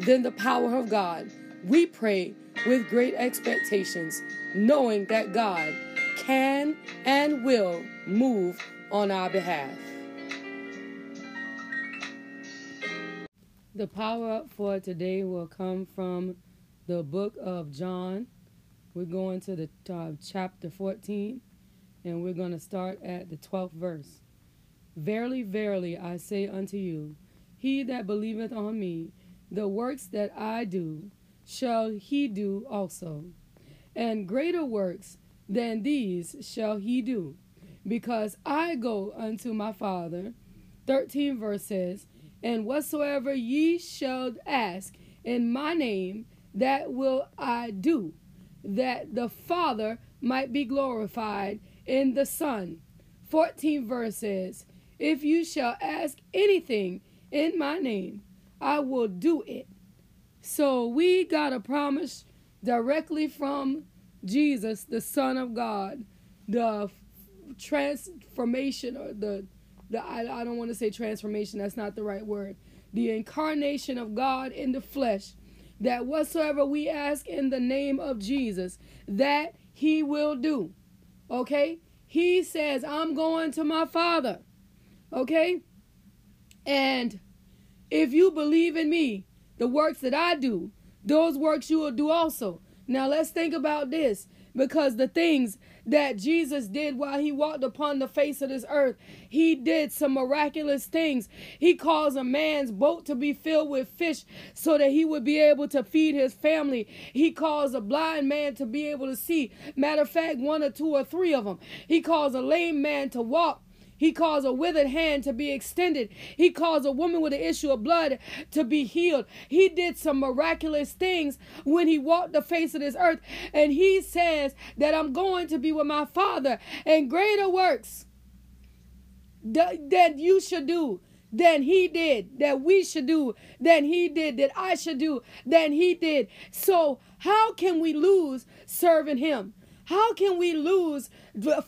than the power of God. We pray with great expectations, knowing that God can and will move on our behalf. The power up for today will come from the book of John. We're going to the uh, chapter 14, and we're going to start at the 12th verse. Verily, verily, I say unto you, he that believeth on me, the works that I do, shall he do also. And greater works than these shall he do, because I go unto my Father. 13 verse says, And whatsoever ye shall ask in my name, that will I do, that the Father might be glorified in the Son. 14 verse says, if you shall ask anything in my name, I will do it. So we got a promise directly from Jesus, the Son of God, the transformation or the the I, I don't want to say transformation, that's not the right word. The incarnation of God in the flesh, that whatsoever we ask in the name of Jesus, that he will do. Okay? He says, I'm going to my Father. Okay? And if you believe in me, the works that I do, those works you will do also. Now let's think about this because the things that Jesus did while he walked upon the face of this earth, he did some miraculous things. He caused a man's boat to be filled with fish so that he would be able to feed his family. He caused a blind man to be able to see. Matter of fact, one or two or three of them. He caused a lame man to walk he caused a withered hand to be extended. He caused a woman with an issue of blood to be healed. He did some miraculous things when he walked the face of this earth. And he says that I'm going to be with my Father and greater works that you should do than he did, that we should do, than he did, that I should do, than he did. So, how can we lose serving him? How can we lose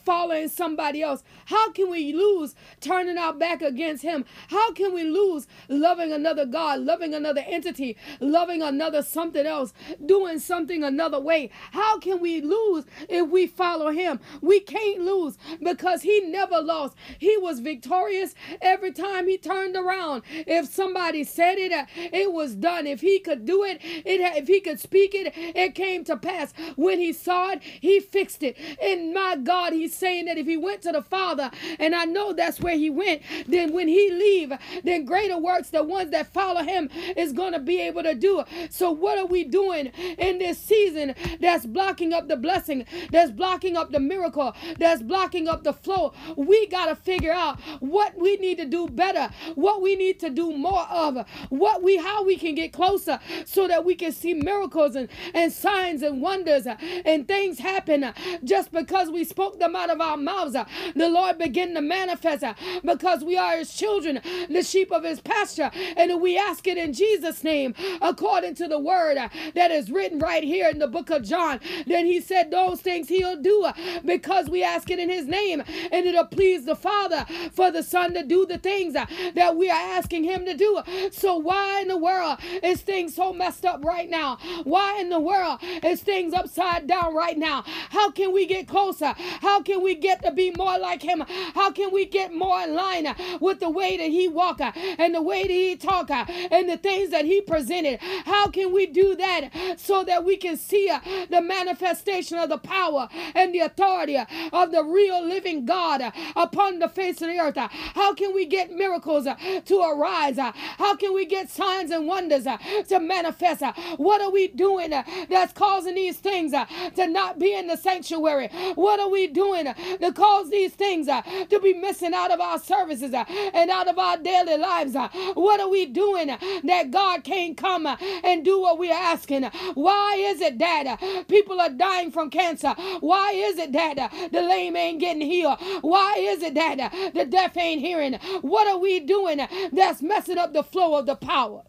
following somebody else? How can we lose turning our back against Him? How can we lose loving another God, loving another entity, loving another something else, doing something another way? How can we lose if we follow Him? We can't lose because He never lost. He was victorious every time He turned around. If somebody said it, uh, it was done. If He could do it, it if He could speak it, it came to pass. When He saw it, He fixed it. And my God, he's saying that if he went to the Father, and I know that's where he went, then when he leave, then greater works, the ones that follow him, is going to be able to do. So what are we doing in this season that's blocking up the blessing, that's blocking up the miracle, that's blocking up the flow? We got to figure out what we need to do better, what we need to do more of, what we how we can get closer so that we can see miracles and, and signs and wonders and things happen just because we spoke them out of our mouths. Uh, the Lord begin to manifest uh, because we are His children, the sheep of His pasture. And we ask it in Jesus' name, according to the word uh, that is written right here in the book of John. Then He said, Those things He'll do because we ask it in His name. And it'll please the Father for the Son to do the things that we are asking Him to do. So, why in the world is things so messed up right now? Why in the world is things upside down right now? How can we get closer? How can we get to be more like him? How can we get more in line uh, with the way that he walked uh, and the way that he talked uh, and the things that he presented? How can we do that so that we can see the manifestation of the power and the authority of the real living God upon the face of the earth? How can we get miracles to arise? How can we get signs and wonders to manifest? What are we doing that's causing these things to not be in the sanctuary? What are we doing to cause these things uh, to be missing out of our services uh, and out of our daily lives? Uh? What are we doing that God can't come and do what we're asking? Why is it that people are dying from cancer? Why is it that the lame ain't getting healed? Why is it that the deaf ain't hearing? What are we doing that's messing up the flow of the power?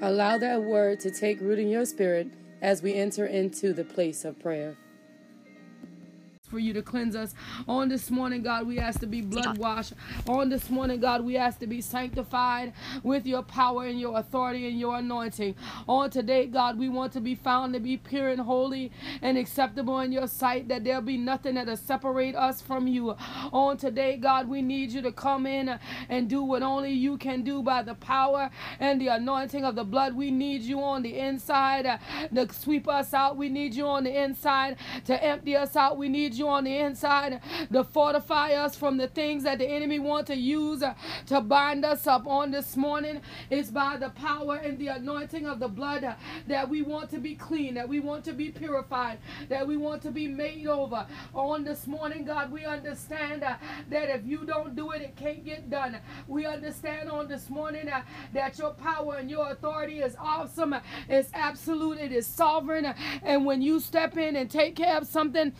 Allow that word to take root in your spirit as we enter into the place of prayer for you to cleanse us. On this morning, God, we ask to be blood washed. On this morning, God, we ask to be sanctified with your power and your authority and your anointing. On today, God, we want to be found to be pure and holy and acceptable in your sight, that there'll be nothing that'll separate us from you. On today, God, we need you to come in and do what only you can do by the power and the anointing of the blood. We need you on the inside to sweep us out. We need you on the inside to empty us out. We need you you on the inside to fortify us from the things that the enemy want to use to bind us up on this morning. It's by the power and the anointing of the blood that we want to be clean, that we want to be purified, that we want to be made over. On this morning, God, we understand that if you don't do it, it can't get done. We understand on this morning that your power and your authority is awesome, it's absolute, it is sovereign. And when you step in and take care of something,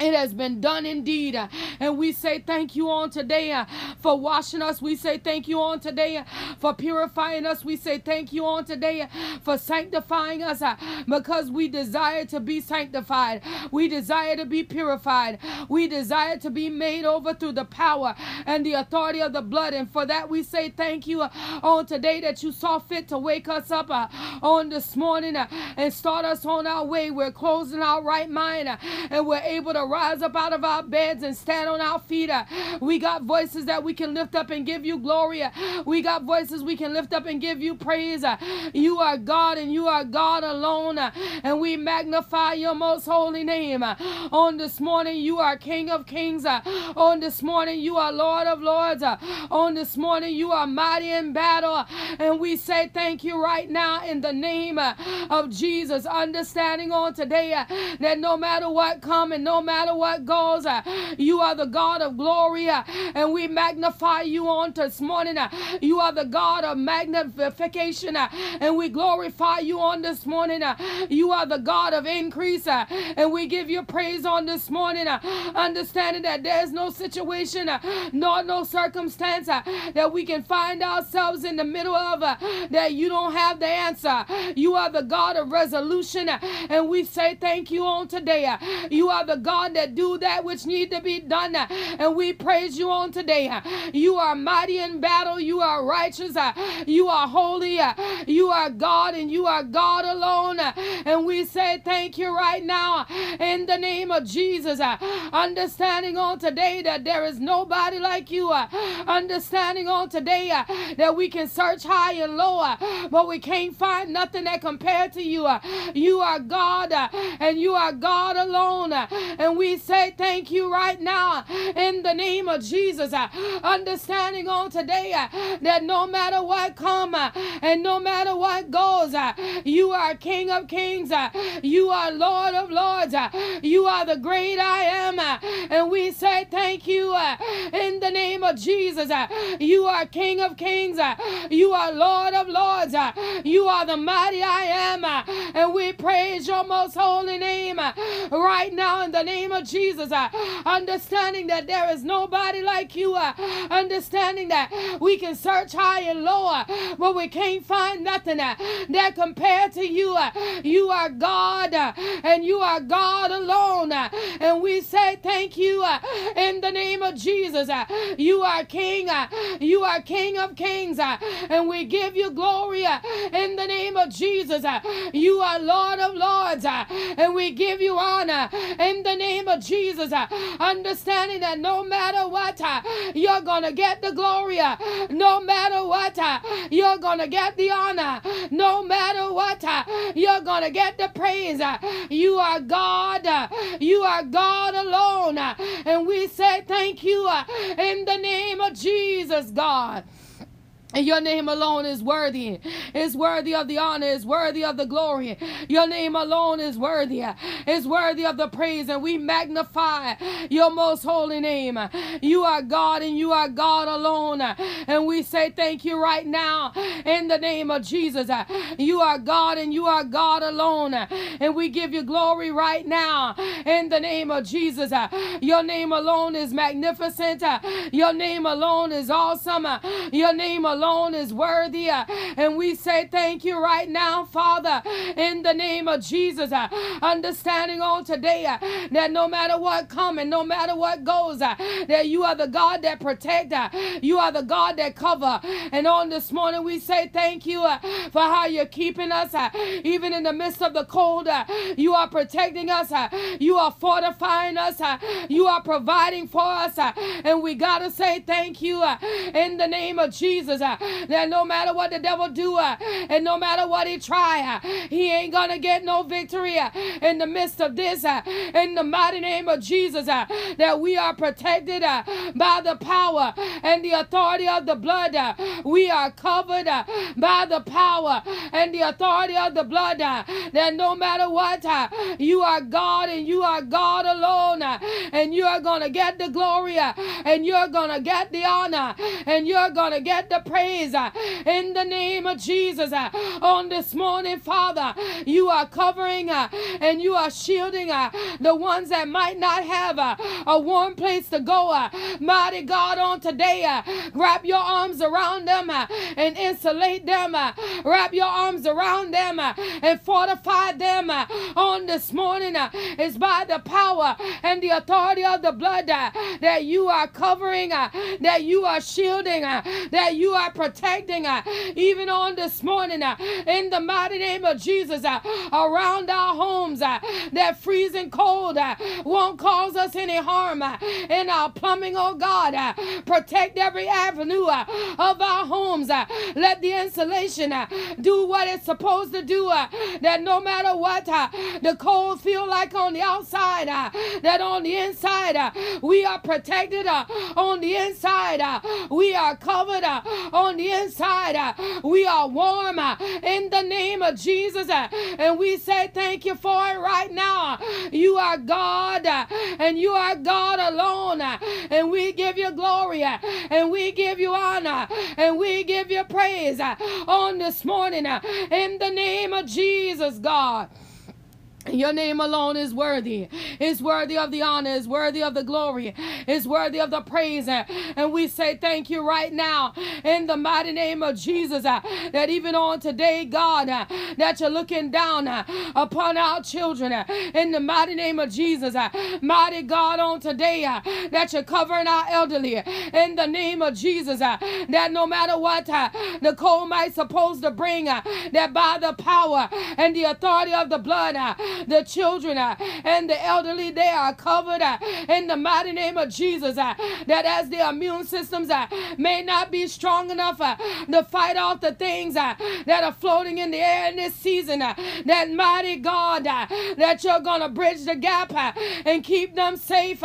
it has been done indeed. And we say thank you on today uh, for washing us. We say thank you on today uh, for purifying us. We say thank you on today uh, for sanctifying us because we desire to be sanctified. We desire to be purified. We desire to be made over through the power and the authority of the blood. And for that, we say thank you on today that you saw fit to wake us up on this morning and start us on our way. We're closing our right mind and we're able to rise up out of our beds and stand on our feet. Uh, we got voices that we can lift up and give you glory. Uh, we got voices we can lift up and give you praise. Uh, you are God and you are God alone. Uh, and we magnify your most holy name. Uh, on this morning, you are King of kings. Uh, on this morning, you are Lord of lords. On this morning, you are mighty in battle. And we say thank you right now in the name of Jesus. Understanding on today that no matter what come and no matter matter what goes. Uh, you are the God of glory, uh, and we magnify you on this morning. Uh, you are the God of magnification, uh, and we glorify you on this morning. Uh, you are the God of increase, uh, and we give you praise on this morning. Understanding that there's no situation nor no circumstance that we can find ourselves in the middle of that you don't have the answer. You are the God of resolution, and we say thank you on today. You are the God That do that which need to be done. And we praise you on today. You are mighty in battle. You are righteous. You are holy. You are God and you are God alone. And we say thank you right now in the name of Jesus. Understanding on today that there is nobody like you. Understanding on today that we can search high and low, but we can't find nothing that compared to you. You are God and you are God alone. And we say thank you right now in the name of Jesus. Understanding on today that no matter what come uh, and no matter what goes, you are King of kings. You are Lord of lords. You are the great I am. And we say thank you in the name of Jesus. You are King of kings. You are Lord of lords. You are the mighty I am. And we praise your most holy name right now in the name name of Jesus. Uh, understanding that there is nobody like you. Uh, understanding that we can search high and low, uh, but we can't find nothing uh, that compared to you. Uh, you are God uh, and you are God alone. And we say thank you in the name of Jesus. You are King. You are King of kings. And we give you glory in the name of Jesus. You are Lord of lords. And we give you honor in the name name of Jesus. Uh, understanding that no matter what, uh, you're going to get the glory. Uh, no matter what, you're going to get the honor. No matter what, you're going to get the praise. You are God. You are God alone. And we say thank you in the name of Jesus, God. And your name alone is worthy. Is worthy of the honor. Is worthy of the glory. Your name alone is worthy. Is worthy of the praise. And we magnify your most holy name. You are God and you are God alone. And we say thank you right now in the name of Jesus. You are God and you are God alone. And we give you glory right now in the name of Jesus. Your name alone is magnificent. Your name alone is awesome. Your name alone alone is worthy. Uh, and we say thank you right now, Father, in the name of Jesus. Uh, understanding on today uh, that no matter what comes and no matter what goes, uh, that you are the God that protect, uh, you are the God that cover. And on this morning, we say thank you uh, for how you're keeping us, even in the midst of the cold. You are protecting us, you are fortifying us, you are providing for us. And we got to say thank you in the name of Jesus that no matter what the devil do uh, and no matter what he try, uh, he ain't gonna get no victory uh, in the midst of this. Uh, in the mighty name of Jesus, uh, that we are protected uh, by the power and the authority of the blood. We are covered by the power and the authority of the blood. That no matter what, you are God and you are God alone, and you are gonna get the glory and you're gonna get the honor and you're gonna get the praise praise uh, in the name of Jesus. Uh, on this morning, Father, you are covering uh, and you are shielding uh, the ones that might not have uh, a warm place to go. Uh, mighty God, on today, grab your arms around them and insulate them. Wrap your arms around them and fortify them on this morning. It's by the power and the authority of the blood that you are covering, that you are shielding, that you are protecting uh, even on this morning uh, in the mighty name of Jesus uh, around our homes. Uh, that freezing cold uh, won't cause us any harm uh, in our plumbing, oh God. Protect every avenue of our homes. Let the insulation do what it's supposed to do. That no matter what the cold feel like on the outside, that on the inside we are protected. On the inside we are covered. On the inside. Uh, we are warm uh, in the name of Jesus. Uh, and we say thank you for it right now. You are God and you are God alone. And we give you glory and we give you honor and we give you praise on this morning in the name of Jesus, God. Your name alone is worthy. Is worthy of the honor, is worthy of the glory, is worthy of the praise. And we say thank you right now in the mighty name of Jesus. Uh, that even on today, God, uh, that you're looking down uh, upon our children uh, in the mighty name of Jesus. Uh, mighty God, on today, uh, that you're covering our elderly in the name of Jesus. That no matter what the cold might supposed to bring, that by the power and the authority of the blood, the children uh, and the elderly, they are covered uh, in the mighty name of Jesus. Uh, that as their immune systems uh, may not be strong enough uh, to fight off the things uh, that are floating in the air in this season, that mighty God, that you're going to bridge the gap and keep them safe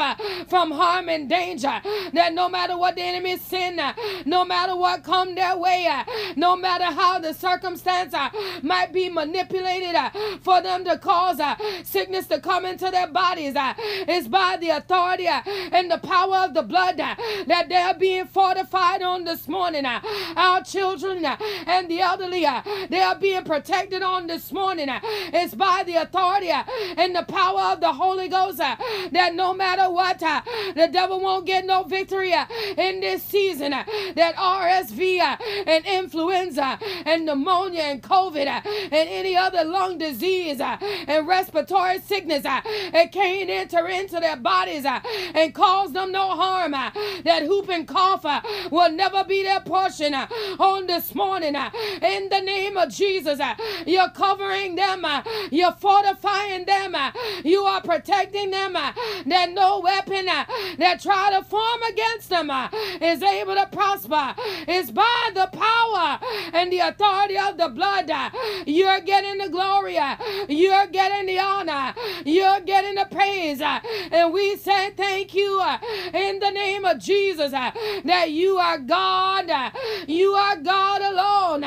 from harm and danger. That no matter what the enemy send, no matter what come their way, no matter how the circumstance might be manipulated for them to cause cause uh, sickness to come into their bodies. Uh, it's by the authority uh, and the power of the blood uh, that they're being fortified on this morning. Uh, our children uh, and the elderly, they are being protected on this morning. It's by the authority and the power of the Holy Ghost that no matter what, the devil won't get no victory in this season. That RSV and influenza and pneumonia and COVID and any other lung disease and respiratory sickness. Uh, it can't enter into their bodies uh, and cause them no harm. Uh, that whooping cough uh, will never be their portion uh, on this morning. Uh, in the name of Jesus, uh, you're covering them, uh, you're fortifying them, uh, you are protecting them. Uh, that no weapon uh, that try to form against them uh, is able to prosper. It's by the power and the authority of the blood. Uh, you're getting the glory. Uh, you're getting getting the honor. You're getting the praise. And we say thank you uh, in the name of Jesus uh, that you are God. Uh, you are God alone.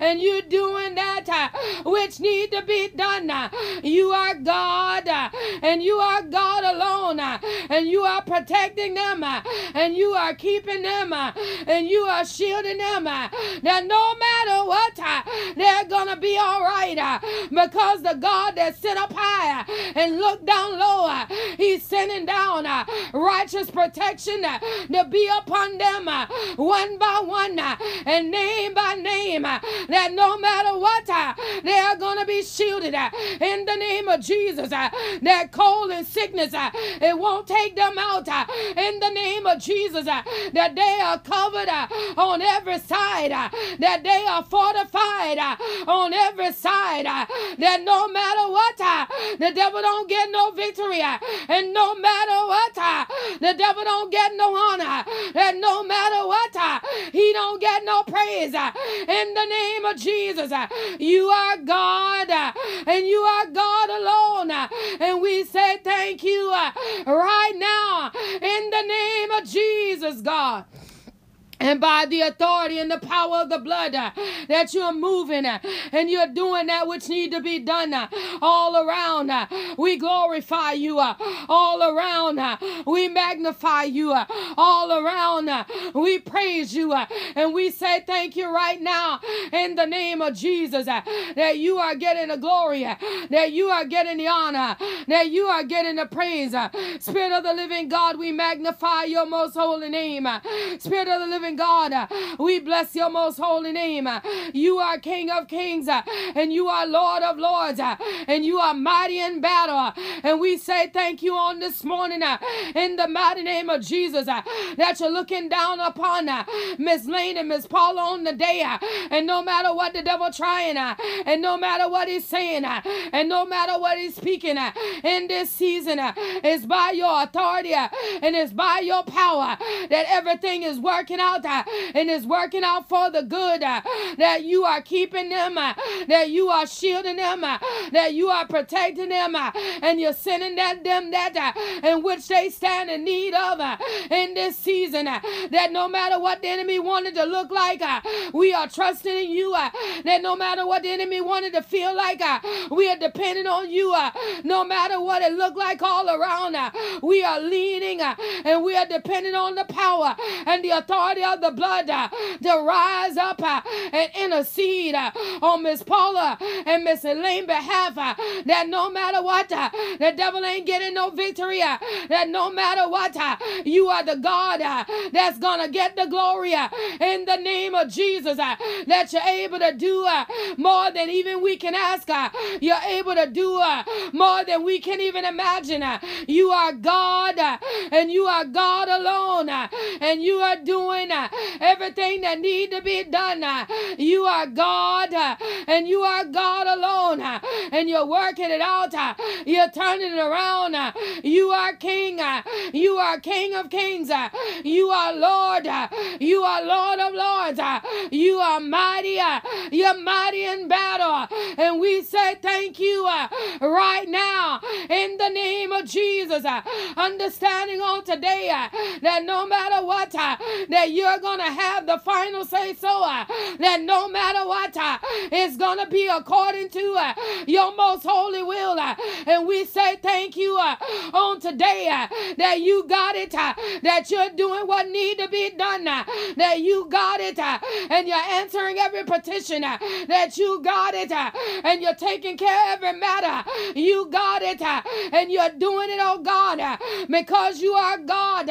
And you're doing that which need to be done. You are God and you are God alone. And you are protecting them and you are keeping them and you are shielding them. That no matter what, they're going to be all right because the God that up high and look down low, he's sending down uh, righteous protection uh, to be upon them uh, one by one and name by name that no matter what, they are going to be shielded in the name of Jesus. That cold and sickness, it won't take them out in the name of Jesus. That they are covered on every side, that they are fortified on every side, that no matter what, Uh, the devil don't get no victory, uh, and no matter what, uh, the devil don't get no honor, and no matter what, he don't get no praise. In the name of Jesus, you are God, and you are God alone, and we say thank you right now in the name of Jesus, God and by the authority and the power of the blood uh, that you're moving uh, and you're doing that which need to be done uh, all around uh, we glorify you uh, all around uh, we magnify you all around we praise you and we say thank you right now in the name of Jesus that you are getting the glory that you are getting the honor that you are getting the praise spirit of the living God we magnify your most holy name spirit of the living living God. Uh, we bless your most holy name. Uh, you are King of kings uh, and you are Lord of lords and you are mighty in battle. And we say thank you on this morning in the mighty name of Jesus that you're looking down upon Miss Layne and Miss Paula on the day. And no matter what the devil trying and no matter what he's saying and no matter what he's speaking in this season, it's by your authority and it's by your power that everything is working out out uh, and is working out for the good, uh, that you are keeping them, uh, that you are shielding them, uh, that you are protecting them, uh, and you're sending that them that uh, in which they stand in need of in this season. That no matter what the enemy wanted to look like, we are trusting in you. That no matter what the enemy wanted to feel like, we are depending on you. No matter what it looked like all around, we are leaning and we are depending on the power and the authority of the blood uh, to rise up uh, and intercede uh, on Miss Paula and Miss Elaine behalf uh, that no matter what, uh, the devil ain't getting no victory, uh, that no matter what, you are the God that's gonna get the glory in the name of Jesus, that you're able to do more than even we can ask. You're able to do more than we can even imagine. You are God and you are God alone and you are doing everything that need to be done. Uh, you are God uh, and you are God alone uh, and you're working it out. You're turning it around. You are King. You are King of Kings. You are Lord. You are Lord of Lords. You are mighty. You're mighty in battle. And we say thank you right now in the name of Jesus. Understanding on today that no matter what, that you're going to have the final say so. Uh, that no matter what, uh, it's going to be according to uh, your most holy will. Uh, and we say thank you uh, on today uh, that you got it, that you're doing what need to be done, that you got it, and you're answering every petition, that you got it, and you're taking care of every matter. You got it, and you're doing it, oh God, because you are God,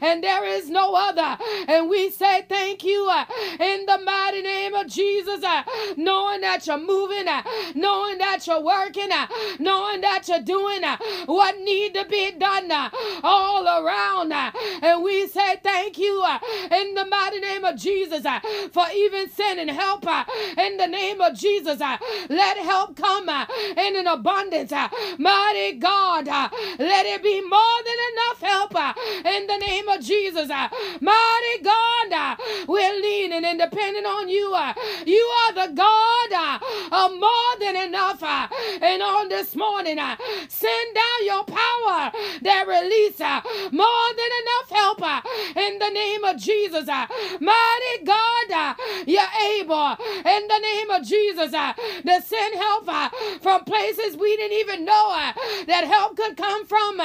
and there is no other. And we say thank you uh, in the mighty name of Jesus, uh, knowing that you're moving, uh, knowing that you're working, uh, knowing that you're doing uh, what need to be done uh, all around. And we say thank you in the mighty name of Jesus for even sending help in the name of Jesus. Let help come in an abundance. Mighty God, let it be more than enough help in the name of Jesus. Mighty God, Uh, we're leaning and depending on you. Uh. You are the God uh, of more than enough. And on this morning, send down your power that release more than enough help in the name of Jesus. Mighty God, you're able in the name of Jesus to send help from places we didn't even know that help could come from.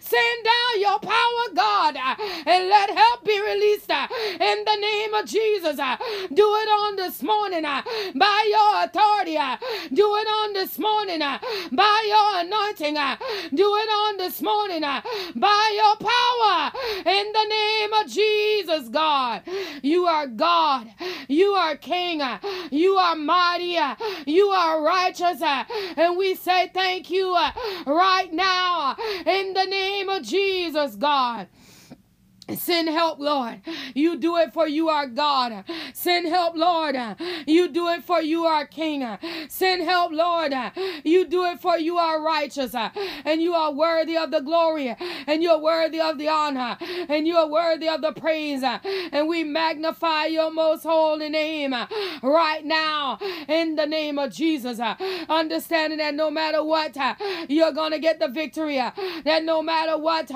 Send down your power, God, and let help be released in the name of Jesus. Uh, do it on this morning uh, by your authority. Uh, do it on this morning by your anointing. Do it on this morning by your power in the name of Jesus, God. You are God. You are King. You are mighty. You are righteous. And we say thank you right now in the name of Jesus, God. Send help, Lord. You do it for you are God. Send help, Lord. You do it for you are King. Send help, Lord. You do it for you are righteous. And you are worthy of the glory. And you're worthy of the honor. And you are worthy of the praise. And we magnify your most holy name right now in the name of Jesus. Understanding that no matter what, you're going to get the victory. That no matter what,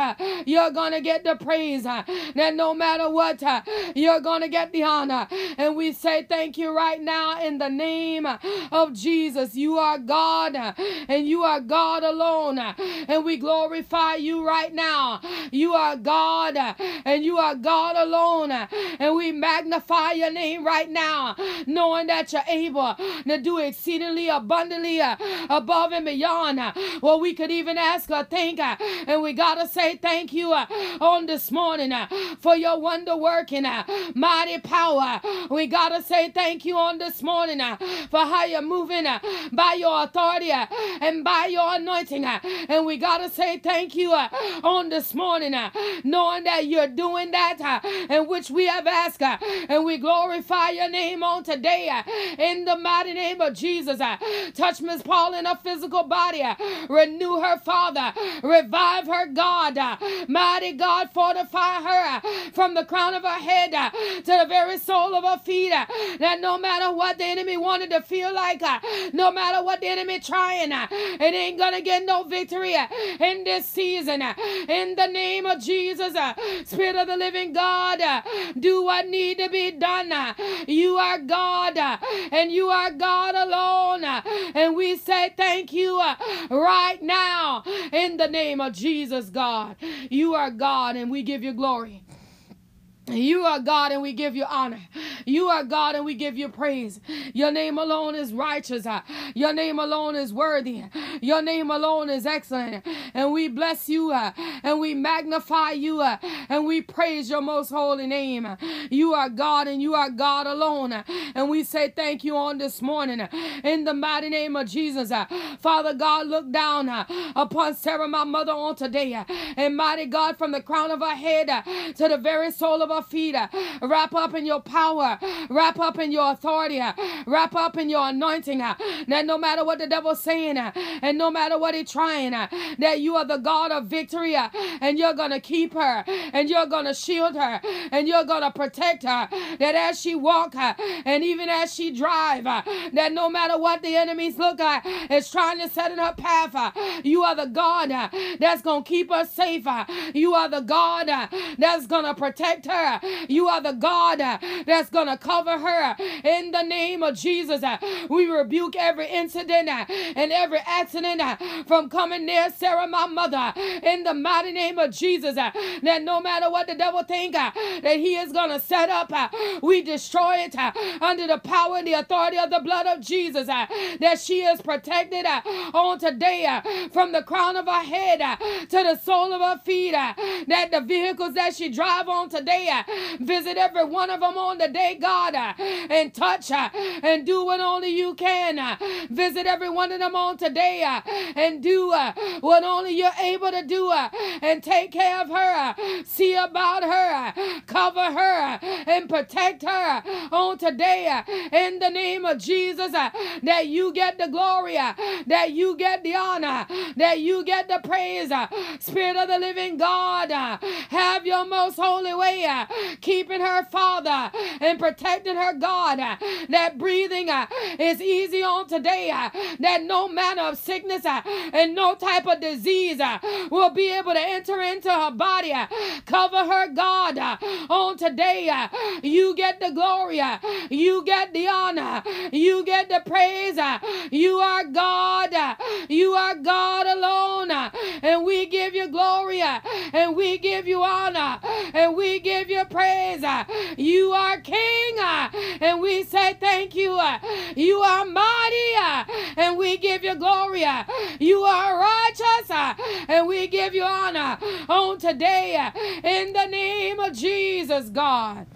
you're going to get the praise that no matter what, uh, you're going to get the honor. And we say thank you right now in the name of Jesus. You are God uh, and you are God alone. And we glorify you right now. You are God uh, and you are God alone. And we magnify your name right now, knowing that you're able to do exceedingly abundantly above and beyond what we could even ask or think. And we got to say thank you on this morning Uh, for your wonder working uh, mighty power. We got to say thank you on this morning uh, for how you're moving by your authority and by your anointing. And we got to say thank you on this morning, knowing that you're doing that in which we have asked. And we glorify your name on today in the mighty name of Jesus. Touch Miss Paul in her physical body. Renew her, Father. Revive her, God. Mighty God, fortify her from the crown of her head uh, to the very sole of her feet. Uh, that no matter what the enemy wanted to feel like, uh, no matter what the enemy trying, it ain't gonna get no victory in this season. In the name of Jesus, Spirit of the living God, do what need to be done. You are God and you are God alone. And we say thank you the name of Jesus, God. You are God and we give you glory. You are God and we give you honor. You are God and we give you praise. Your name alone is righteous. Your name alone is worthy. Your name alone is excellent. And we bless you uh, and we magnify you uh, and we praise your most holy name. You are God and you are God alone. And we say thank you on this morning in the mighty name of Jesus. Uh, Father God, look down upon Sara, my mother, on today. And mighty God, from the crown of her head to the very soul of her feet. Wrap up in your power. Wrap up in your authority. Wrap up in your anointing. That no matter what the devil's saying and no matter what he's trying, that you are the God of victory and you're going to keep her and you're going to shield her and you're going to protect her. That as she walk and even as she drive, that no matter what the enemies look at is trying to set in her path, you are the God that's going to keep her safe. You are the God that's going to protect her her. You are the God that's going to cover her in the name of Jesus. We rebuke every incident and every accident from coming near Sara, my mother, in the mighty name of Jesus. That no matter what the devil think that he is going to set up, we destroy it under the power and the authority of the blood of Jesus. That she is protected on today from the crown of her head to the sole of her feet. That the vehicles that she drive on today Visit every one of them on the day, God, uh, and touch her and do what only you can. Uh. Visit every one of them on today and do what only you're able to do and take care of her See about her, cover her, and protect her on today in the name of Jesus. That you get the glory, that you get the honor, that you get the praise. Spirit of the living God, have your most holy way, keeping her, Father, and protecting her, God. That breathing uh, is easy on today, uh, that no manner of sickness uh, and no type of disease will be able to enter into her body. Cover her, God, on today. You get the glory, you get the honor, you get the praise. You are God, you are God alone, and we give you glory, and we give you honor, and we give you praise. Uh, you are King, uh, and we say thank you. Uh, you are mighty, and we give you glory. You are righteous, and we give you honor on today in the name of Jesus, God.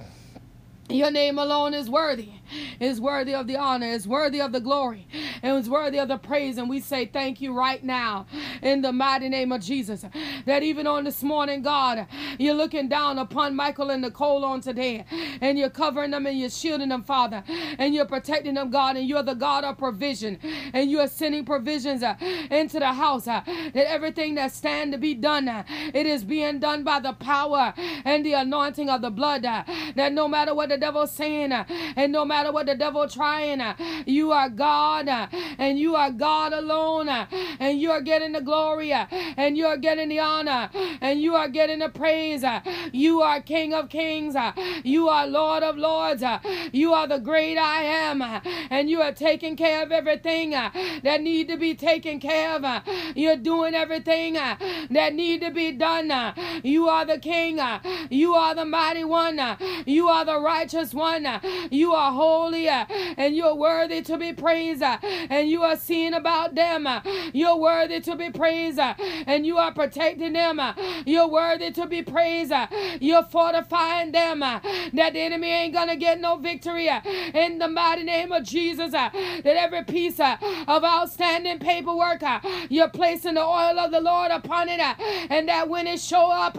Your name alone is worthy is worthy of the honor, is worthy of the glory, and is worthy of the praise. And we say thank you right now in the mighty name of Jesus. That even on this morning, God, you're looking down upon Michael and Nicole on today, and you're covering them and you're shielding them, Father, and you're protecting them, God, and you're the God of provision, and you are sending provisions uh, into the house. Uh, that everything that stand to be done, uh, it is being done by the power and the anointing of the blood. Uh, that no matter what the devil's saying, uh, and no matter matter what the devil trying. Uh, you are God uh, and you are God alone uh, and you are getting the glory and you are getting the honor and you are getting the praise. You are King of kings. You are Lord of lords. You are the great I am and you are taking care of everything that need to be taken care of. You're doing everything that need to be done. You are the king. You are the mighty one. You are the righteous one. You are holy holy uh, and you're worthy to be praised uh, and you are seeing about them. Uh, you're worthy to be praised uh, and you are protecting them. Uh, you're worthy to be praised. Uh, you're fortifying them that the enemy ain't gonna get no victory in the mighty name of Jesus. That every piece of outstanding paperwork you're placing the oil of the Lord upon it and that when it show up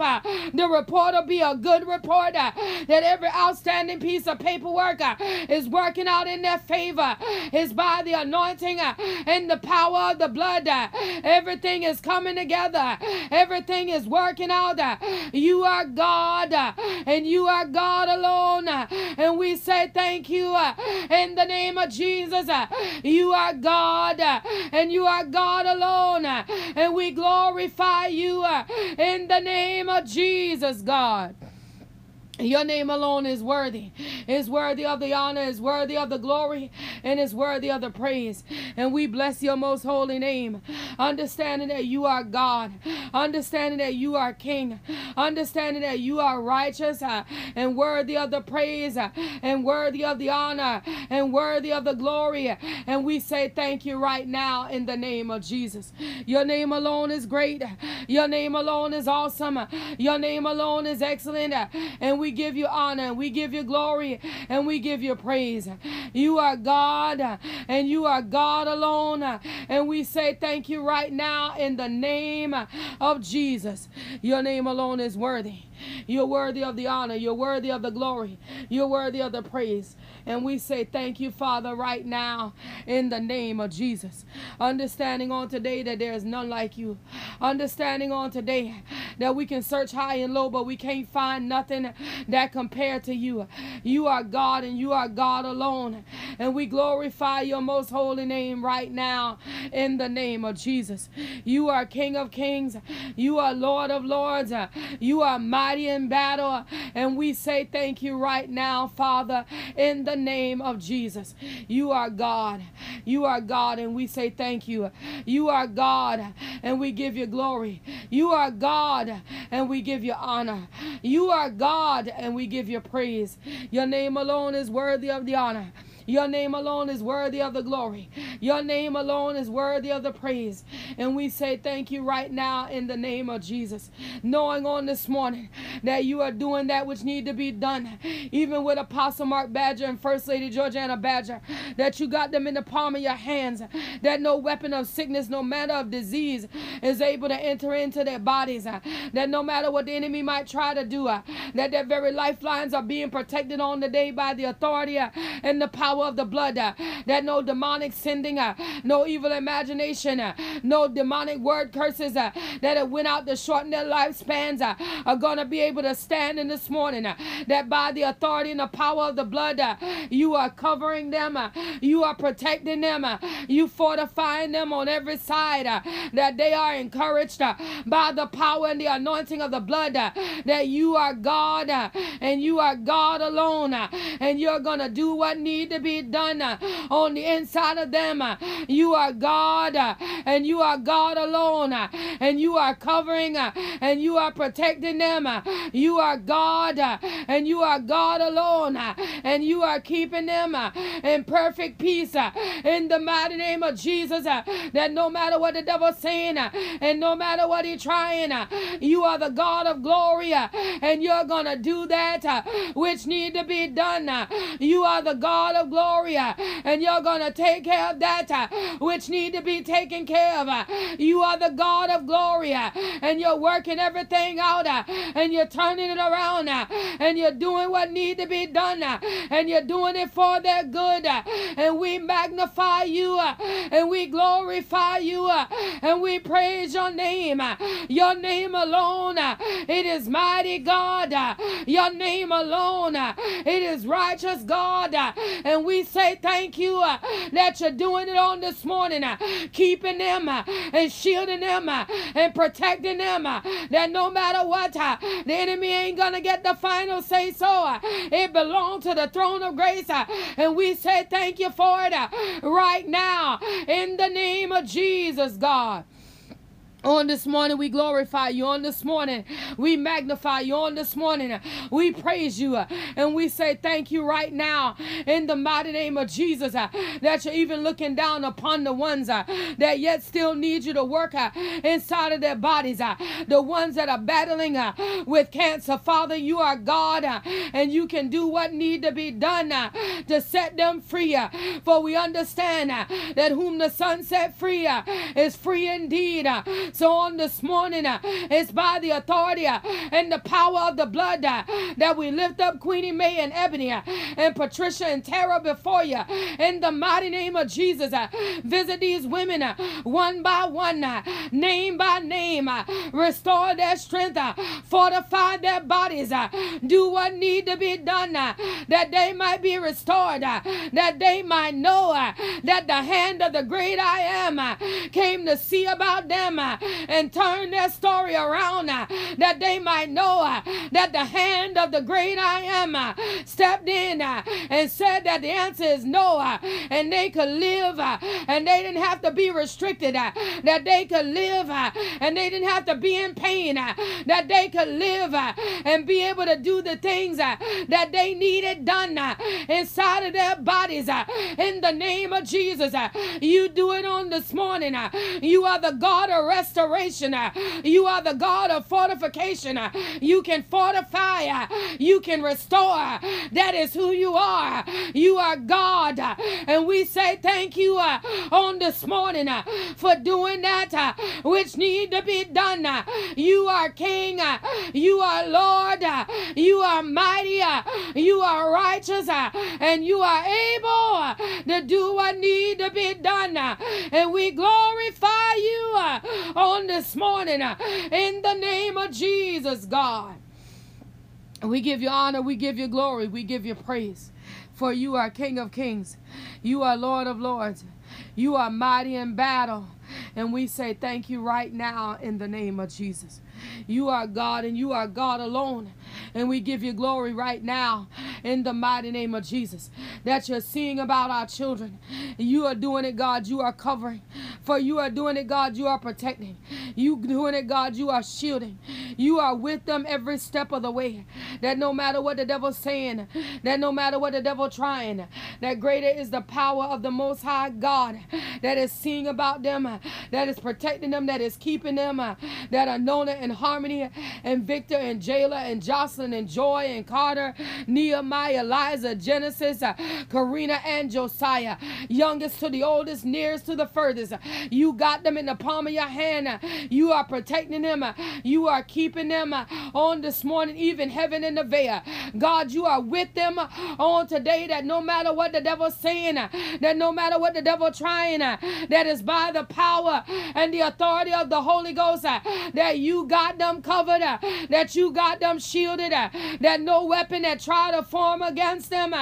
the report will be a good report that every outstanding piece of paperwork is is working out in their favor is by the anointing uh, and the power of the blood. Uh, everything is coming together. Everything is working out. Uh, you are God uh, and you are God alone. Uh, and we say thank you uh, in the name of Jesus. You are God and you are God alone. And we glorify you in the name of Jesus, God. Your name alone is worthy, is worthy of the honor, is worthy of the glory, and is worthy of the praise. And we bless your most holy name, understanding that you are God, understanding that you are King, understanding that you are righteous uh, and worthy of the praise, uh, and worthy of the honor, and worthy of the glory. And we say thank you right now in the name of Jesus. Your name alone is great, your name alone is awesome, your name alone is excellent, and we give you honor we give you glory and we give you praise. You are God and you are God alone. And we say thank you right now in the name of Jesus. Your name alone is worthy. You're worthy of the honor. You're worthy of the glory. You're worthy of the praise. And we say thank you, Father, right now in the name of Jesus. Understanding on today that there is none like you. Understanding on today that we can search high and low, but we can't find nothing that compare to you. You are God and you are God alone. And we glorify your most holy name right now in the name of Jesus. You are King of kings. You are Lord of lords. You are mighty in battle. And we say thank you right now, Father, in the the name of Jesus. You are God. You are God, and we say thank you. You are God, and we give you glory. You are God, and we give you honor. You are God, and we give you praise. Your name alone is worthy of the honor. Your name alone is worthy of the glory. Your name alone is worthy of the praise. And we say thank you right now in the name of Jesus. Knowing on this morning that you are doing that which need to be done, even with Apostle Mark Badger and First Lady Georgiana Badger, that you got them in the palm of your hands, that no weapon of sickness, no matter of disease is able to enter into their bodies, that no matter what the enemy might try to do, that their very lifelines are being protected on the day by the authority and the power of the blood, uh, that no demonic sending, uh, no evil imagination, uh, no demonic word curses that have went out to shorten their lifespans are going to be able to stand in this morning, that by the authority and the power of the blood, you are covering them, you are protecting them, you fortifying them on every side, that they are encouraged by the power and the anointing of the blood, that you are God and you are God alone, and you're going to do what need to be done uh, on the inside of them. Uh, you are God uh, and you are God alone, and you are covering and you are protecting them. You are God and you are God alone, and you are keeping them in perfect peace in the mighty name of Jesus. That no matter what the devil's saying and no matter what he's trying, you are the God of glory and you're gonna do that which need to be done. You are the God of glory uh, and you're gonna take care of that uh, which need to be taken care of. Uh. You are the God of glory and you're working everything out and you're turning it around and you're doing what need to be done and you're doing it for their good and we magnify you and we glorify you and we praise your name your name alone it is mighty God your name alone it is righteous God and we say thank you uh, that you're doing it on this morning uh, keeping them uh, and shielding them and protecting them that no matter what the enemy ain't gonna get the final say so it belongs to the throne of grace and we say thank you for it right now in the name of Jesus God on this morning, we glorify you. On this morning, we magnify you. On this morning, we praise you. And we say thank you right now in the mighty name of Jesus uh, that you're even looking down upon the ones uh, that yet still need you to work uh, inside of their bodies. The ones that are battling with cancer. Father, you are God and you can do what need to be done to set them free. For we understand that whom the Son set free is free indeed. So on this morning, uh, it's by the authority uh, and the power of the blood uh, that we lift up Queenie Mae and Ebony uh, and Patricia and Tara before you. In the mighty name of Jesus, uh, visit these women uh, one by one, name by name, restore their strength, fortify their bodies, do what need to be done that they might be restored, that they might know that the hand of the great I am came to see about them and turn their story around uh, that they might know uh, that the hand of the great I am uh, stepped in uh, and said that the answer is no uh, and they could live uh, and they didn't have to be restricted that they could live and they didn't have to be in pain that they could live and be able to do the things that they needed done inside of their bodies in the name of Jesus you do it on this morning you are the God of restoration restoration. Uh, you are the God of fortification. Uh, you can fortify. Uh, you can restore. That is who you are. You are God. And we say thank you on this morning for doing that which need to be done. You are King. You are Lord. You are mighty. You are righteous. And you are able to do what need to be done. And we glorify you on this morning uh, in the name of Jesus, God. We give you honor, we give you glory, we give you praise. For you are King of kings, you are Lord of lords, you are mighty in battle. And we say thank you right now in the name of Jesus. You are God and you are God alone. And we give you glory right now in the mighty name of Jesus that you're seeing about our children. You are doing it, God. You are covering. For you are doing it, God. You are protecting. You doing it, God. You are shielding. You are with them every step of the way. That no matter what the devil's saying, that no matter what the devil trying, that greater is the power of the Most High God that is seeing about them, that is protecting them, that is keeping them, that are Nona and Harmani and Victor and Jayla and Joslyn and Joy and Carter, Nehemiah, Eliza, Genesis, Karina and Josiah, youngest to the oldest, nearest to the furthest. You got them in the palm of your hand. You are protecting them. You are keeping them on this morning, even heaven in the veil. God, you are with them on today that no matter what the devil's saying, that no matter what the devil trying, that is by the power and the authority of the Holy Ghost, that you got them covered, that you got them shielded, that no weapon that try to form against them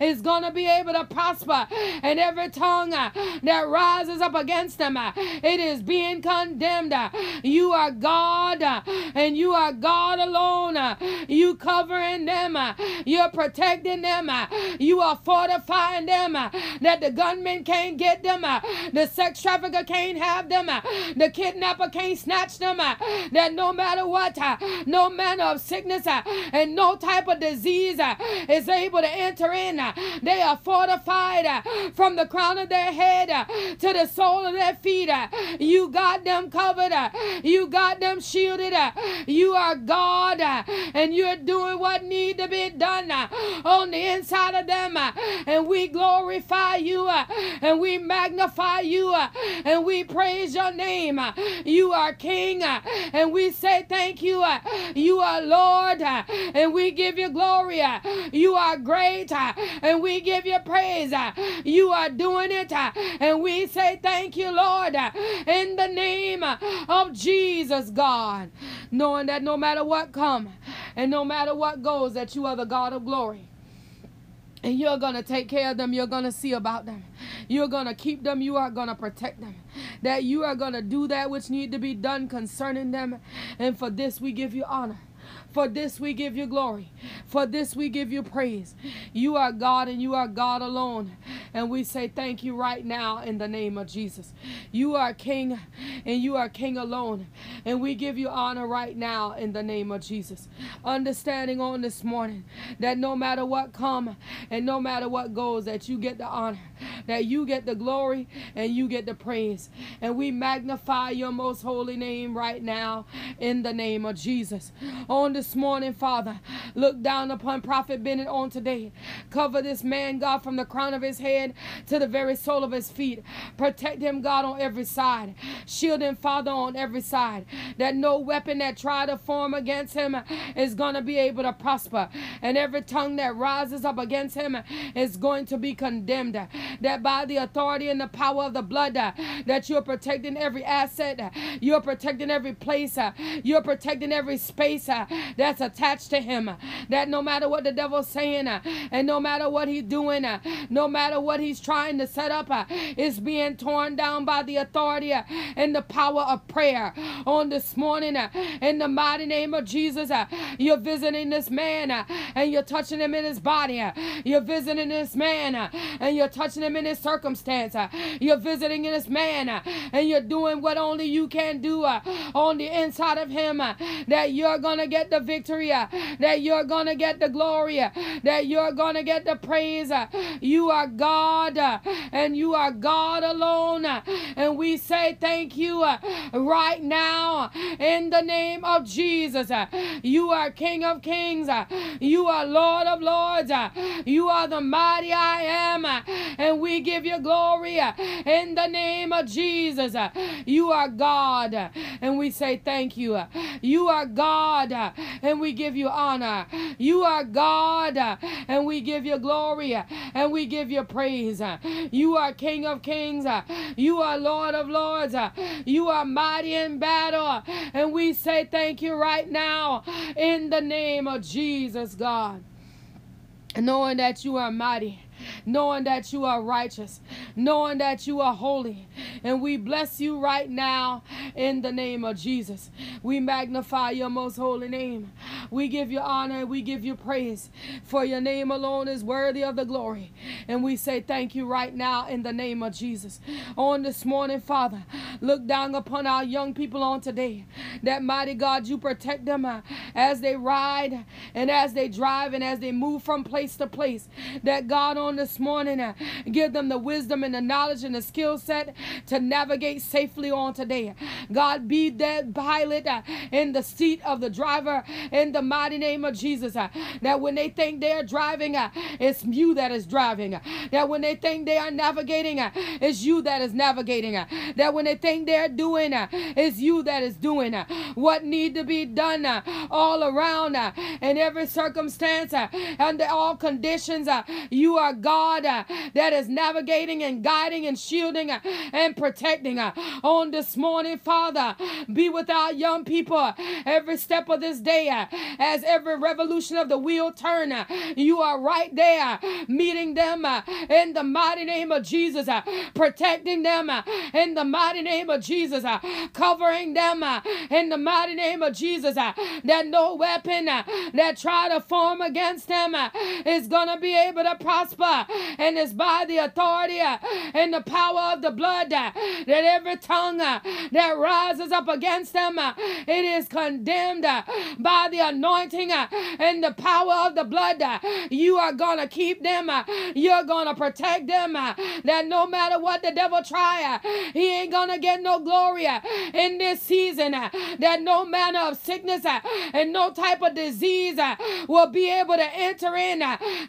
is going to be able to prosper. And every tongue that rises up against them, uh, it is being condemned. Uh, you are God uh, and you are God alone. You covering them. You're protecting them. You are fortifying them that the gunman can't get them. The sex trafficker can't have them. The kidnapper can't snatch them. That no matter what, no manner of sickness and no type of disease is able to enter in. They are fortified from the crown of their head to the sole of their feet. You got them covered. You got them shielded. You are God and you're doing what need to be done uh, on the inside of them. Uh, and we glorify you uh, and we magnify you and we praise your name. You are King and we say thank you. You are Lord and we give you glory. You are great and we give you praise. You are doing it and we say thank you, Lord, in the name of Jesus, God. Knowing that no matter what come and no matter what goes, that you are the God of glory. And you're going to take care of them. You're going to see about them. You're going to keep them. You are going to protect them. That you are going to do that which need to be done concerning them. And for this we give you honor. For this we give you glory. For this we give you praise. You are God and you are God alone. And we say thank you right now in the name of Jesus. You are King and you are King alone. And we give you honor right now in the name of Jesus. Understanding on this morning that no matter what come and no matter what goes, that you get the honor, that you get the glory and you get the praise. And we magnify your most holy name right now in the name of Jesus. On this morning, Father, look down upon Prophet Bennett on today. Cover this man, God, from the crown of his head to the very sole of his feet. Protect him, God, on every side. Shield him, Father, on every side. That no weapon that try to form against him is going to be able to prosper. And every tongue that rises up against him is going to be condemned. That by the authority and the power of the blood, uh, that you're protecting every asset, uh, you're protecting every place, uh, you're protecting every space that's attached to him. That no matter what the devil's saying, and no matter what he's doing, no matter what he's trying to set up, is being torn down by the authority and the power of prayer. On this morning, in the mighty name of Jesus, you're visiting this man and you're touching him in his body. You're visiting this man and you're touching him in his circumstance. Uh, you're visiting in this man uh, and you're doing what only you can do uh, on the inside of him. That you're going to get the victory, that you're going to get the glory, that you're going to get the praise. You are God and you are God alone. And we say thank you right now in the name of Jesus. You are King of kings. You are Lord of lords. You are the mighty I am. And we give you glory uh, in the name of Jesus. Uh, you are God. Uh, and we say thank you. You are God. And we give you honor. You are God. And we give you glory. And we give you praise. You are King of kings. You are Lord of lords. You are mighty in battle. And we say thank you right now in the name of Jesus, God. Knowing that you are mighty knowing that you are righteous, knowing that you are holy. And we bless you right now in the name of Jesus. We magnify your most holy name. We give you honor and we give you praise, for your name alone is worthy of the glory. And we say thank you right now in the name of Jesus. On this morning, Father, look down upon our young people on today. That mighty God, you protect them uh, as they ride and as they drive and as they move from place to place. That God, on this morning, uh, give them the wisdom and the knowledge and the skill set to navigate safely on today. God, be that pilot uh, in the seat of the driver in the mighty name of Jesus. uh, That when they think they are driving, uh, it's you that is driving. That when they think they are navigating, it's you that is navigating. That when they think they're doing, it's you that is doing what need to be done all around in every circumstance under all conditions. You are God uh, that is navigating and guiding and shielding uh, and protecting. uh, On this morning, Father, be with our young people uh, every step of this day uh, as every revolution of the wheel turn. Uh, you are right there meeting them in the mighty name of Jesus, protecting them in the mighty name of Jesus, covering them in the mighty name of Jesus. That no weapon that try to form against them is gonna be able to prosper, and it's by the authority uh, and the power of the blood uh, that every tongue uh, that rises up against them, uh, it is condemned uh, by the anointing uh, and the power of the blood. You are gonna keep them. You're gonna protect them. That no matter what the devil try, he ain't gonna get no glory in this season. That no manner of sickness and no type of disease will be able to enter in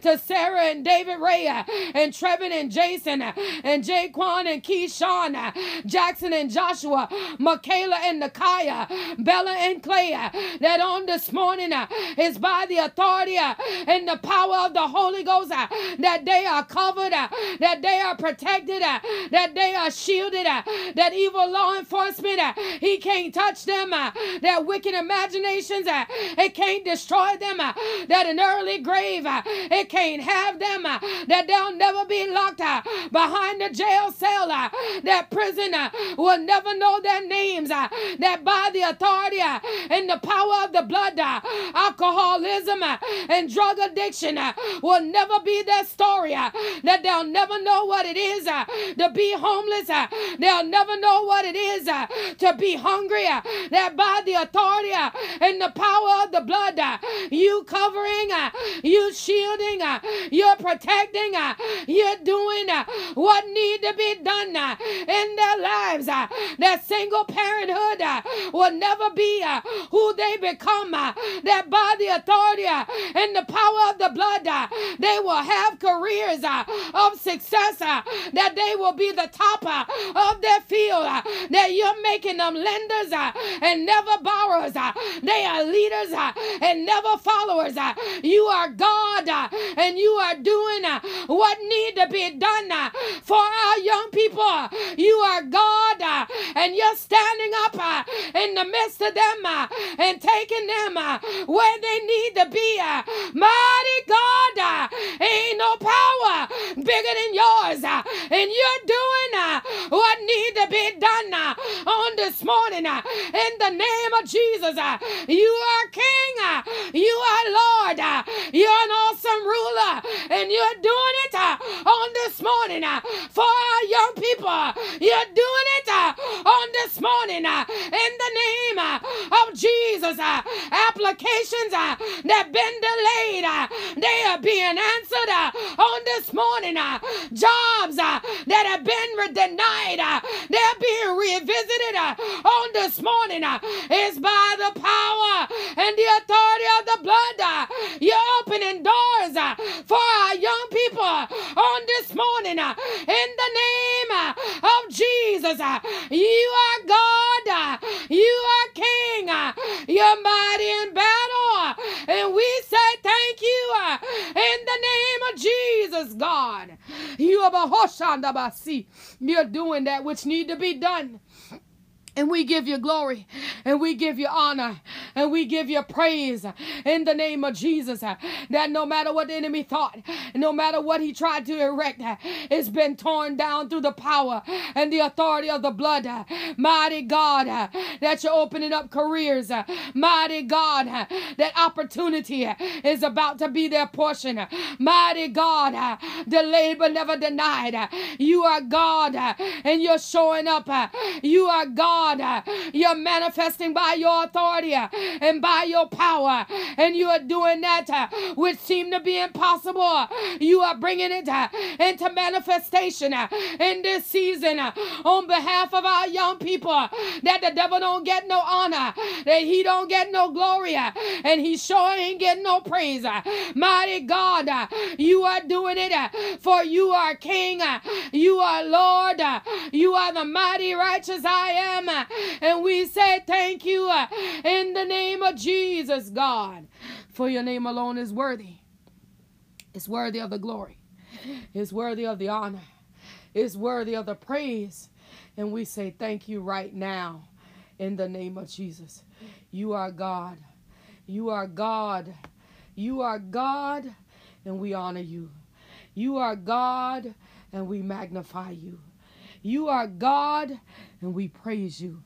to Sara and David Ray and Trevin and Jason and JaQuan and KeShawn, Jackson and Joshua, Makayla and Nakya, Bella and Clay. That on this morning is by the authority and the power of the Holy Ghost that they are covered, that they are protected, that they are shielded, that evil law enforcement, he can't touch them, that wicked imaginations, it can't destroy them, that an early grave, it can't have them, that they'll never be locked uh, behind the jail cell, uh, that prison uh, will never know their names, uh, that by the authority uh, and the power of the blood, uh, alcoholism and drug addiction will never be their story, that they'll never know what it is to be homeless, they'll never know what it is to be hungry, that by the authority and the power of the blood, you covering, you shielding, you're protecting, uh, you're doing uh, what need to be done uh, in their lives. Uh, that single parenthood uh, will never be uh, who they become. That by the authority and the power of the blood, they will have careers of success. That they will be the top of their field. That you're making them lenders uh, and never borrowers. Uh, they are leaders uh, and never followers. Uh. You are God uh, and you are doing uh, what need to be done for our young people. You are God and you're standing up in the midst of them and taking them where they need to be. Mighty God, ain't no power bigger than yours. And you're doing uh, what need to be done uh, on this morning uh, in the name of Jesus. You are King. You are Lord. You're an awesome ruler. And you're doing it on this morning for our young people. You're doing it on this morning uh, in the name uh, of Jesus. uh, Applications uh, that have been delayed, uh, they are being answered uh, on this morning. uh, Jobs uh, that have been re- denied, uh, they're being revisited uh, on this morning. uh, It's by the power and the authority of the blood. uh, You're opening doors uh, for our people on this morning uh, in the name uh, of Jesus. uh, You are God. uh, You are King. uh, You're mighty in battle. uh, And we say thank you uh, in the name of Jesus, God. You are. You're doing that which need to be done And we give you glory and we give you honor and we give you praise in the name of Jesus. That no matter what the enemy thought, no matter what he tried to erect, it's been torn down through the power and the authority of the blood. Mighty God, that you're opening up careers. Mighty God, that opportunity is about to be their portion. Mighty God, delayed but never denied. You are God and you're showing up. You are God God. You're manifesting by your authority and by your power. And you are doing that uh, which seemed to be impossible. You are bringing it uh, into manifestation uh, in this season on behalf of our young people that the devil don't get no honor, that he don't get no glory, and he sure ain't getting no praise. Mighty God, you are doing it for you are King, you are Lord, you are the mighty righteous I am, and we say thank you uh, in the name of Jesus, God. For your name alone is worthy. It's worthy of the glory. It's worthy of the honor. It's worthy of the praise. And we say thank you right now in the name of Jesus. You are God. You are God. You are God, and we honor you. You are God, and we magnify you. You are God, and we praise you.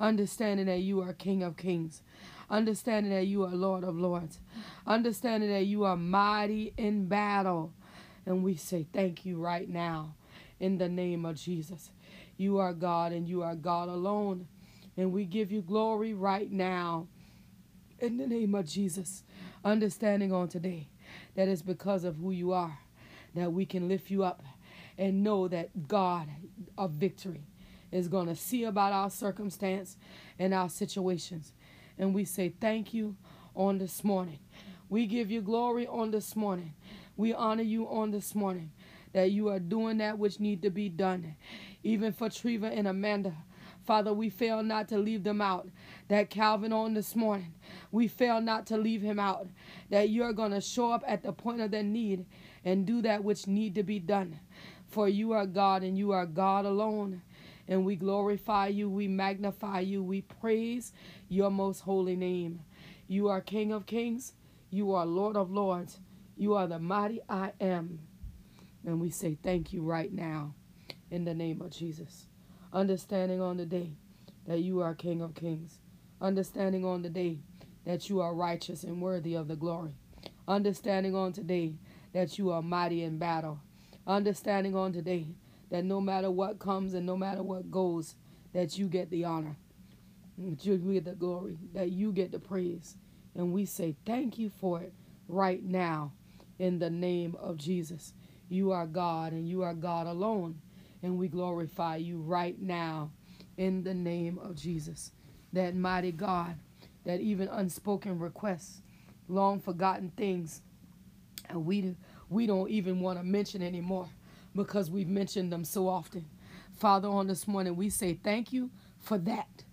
Understanding that you are King of Kings. Understanding that you are Lord of Lords. Understanding that you are mighty in battle. And we say thank you right now in the name of Jesus. You are God and you are God alone. And we give you glory right now in the name of Jesus. Understanding on today that it's because of who you are that we can lift you up and know that God of victory is going to see about our circumstance and our situations. And we say thank you on this morning. We give you glory on this morning. We honor you on this morning that you are doing that which need to be done. Even for Trevva and Amanda. Father, we fail not to leave them out. That Calvan on this morning, we fail not to leave him out. That you're going to show up at the point of their need and do that which need to be done. For you are God and you are God alone. And we glorify you, we magnify you, we praise your most holy name. You are King of kings, you are Lord of lords, you are the mighty I am. And we say thank you right now in the name of Jesus. Understanding on the day that you are King of kings, understanding on the day that you are righteous and worthy of the glory, understanding on today that you are mighty in battle, understanding on today that no matter what comes and no matter what goes, that you get the honor, that you get the glory, that you get the praise. And we say thank you for it right now in the name of Jesus. You are God and you are God alone. And we glorify you right now in the name of Jesus. That mighty God, that even unspoken requests, long forgotten things, and we, we don't even want to mention anymore because we've mentioned them so often. Father, on this morning, we say thank you for that.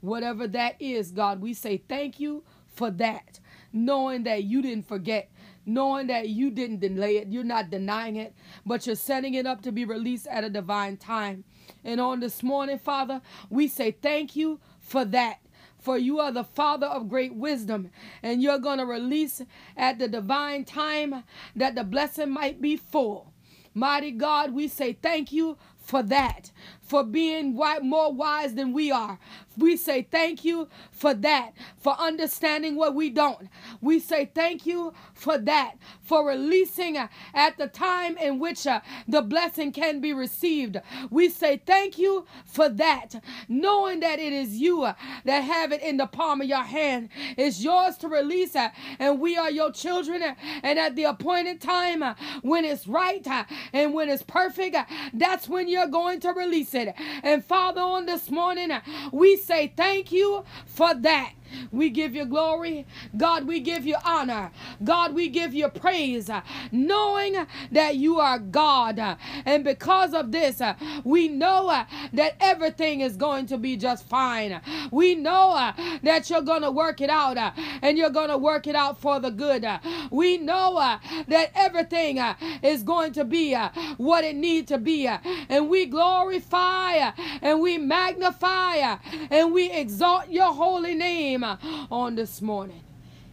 Whatever that is, God, we say thank you for that. Knowing that you didn't forget, knowing that you didn't delay it, you're not denying it, but you're setting it up to be released at a divine time. And on this morning, Father, we say thank you for that for you are the Father of great wisdom, and you're going to release at the divine time that the blessing might be full. Mighty God, we say thank you for that, for being more wise than we are. We say thank you for that, for understanding what we don't. We say thank you for that, for releasing at the time in which uh, the blessing can be received. We say thank you for that, knowing that it is you uh, that have it in the palm of your hand. It's yours to release, uh, and we are your children. And at the appointed time, when it's right and when it's perfect, that's when you're going to release it. And Father, on this morning, we say thank you for that. We give you glory. God, we give you honor. God, we give you praise, knowing that you are God. And because of this, we know that everything is going to be just fine. We know that you're going to work it out and you're going to work it out for the good. We know that everything is going to be what it needs to be. And we glorify and we magnify and we exalt your holy name on this morning.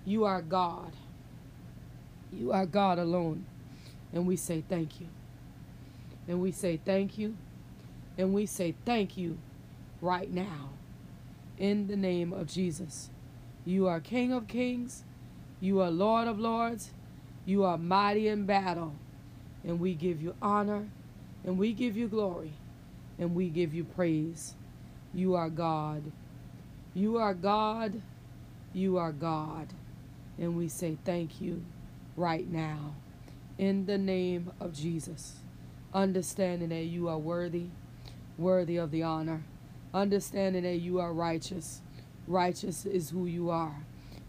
You are God. You are God alone. And we say thank you. And we say thank you. And we say thank you right now. In the name of Jesus. You are King of kings. You are Lord of lords. You are mighty in battle. And we give you honor. And we give you glory. And we give you praise. You are God. You are God. You are God. And we say thank you right now in the name of Jesus. Understanding that you are worthy, worthy of the honor. Understanding that you are righteous. Righteous is who you are.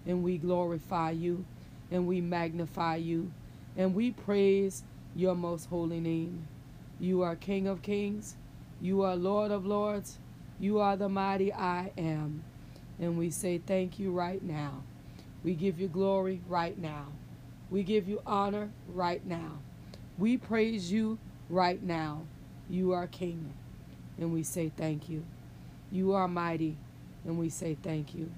And we glorify you and we magnify you and we praise your most holy name. You are King of kings. You are Lord of lords. You are the mighty I am. And we say thank you right now. We give you glory right now. We give you honor right now. We praise you right now. You are King. And we say thank you. You are mighty. And we say thank you.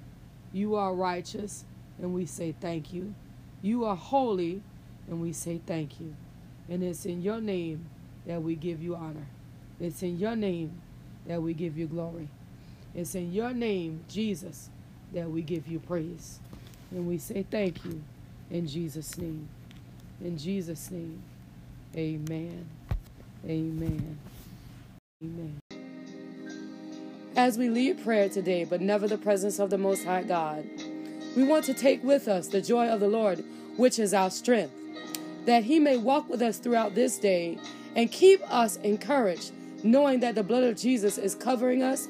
You are righteous. And we say thank you. You are holy. And we say thank you. And it's in your name that we give you honor. It's in your name that we give you glory. It's in your name, Jesus, that we give you praise. And we say thank you in Jesus' name. In Jesus' name, amen. Amen. Amen. As we lead prayer today, but never the presence of the Most High God, we want to take with us the joy of the Lord, which is our strength, that He may walk with us throughout this day and keep us encouraged, knowing that the blood of Jesus is covering us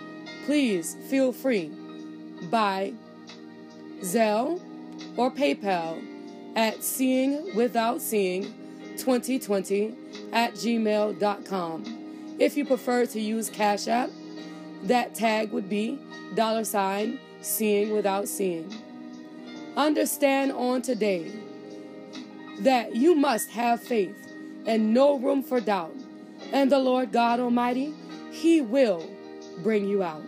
please feel free by Zelle or PayPal at seeing without seeing 2020 at gmail.com. If you prefer to use Cash App, that tag would be dollar sign seeing without seeing. Understand on today that you must have faith and no room for doubt. And the Lord God Almighty, He will bring you out.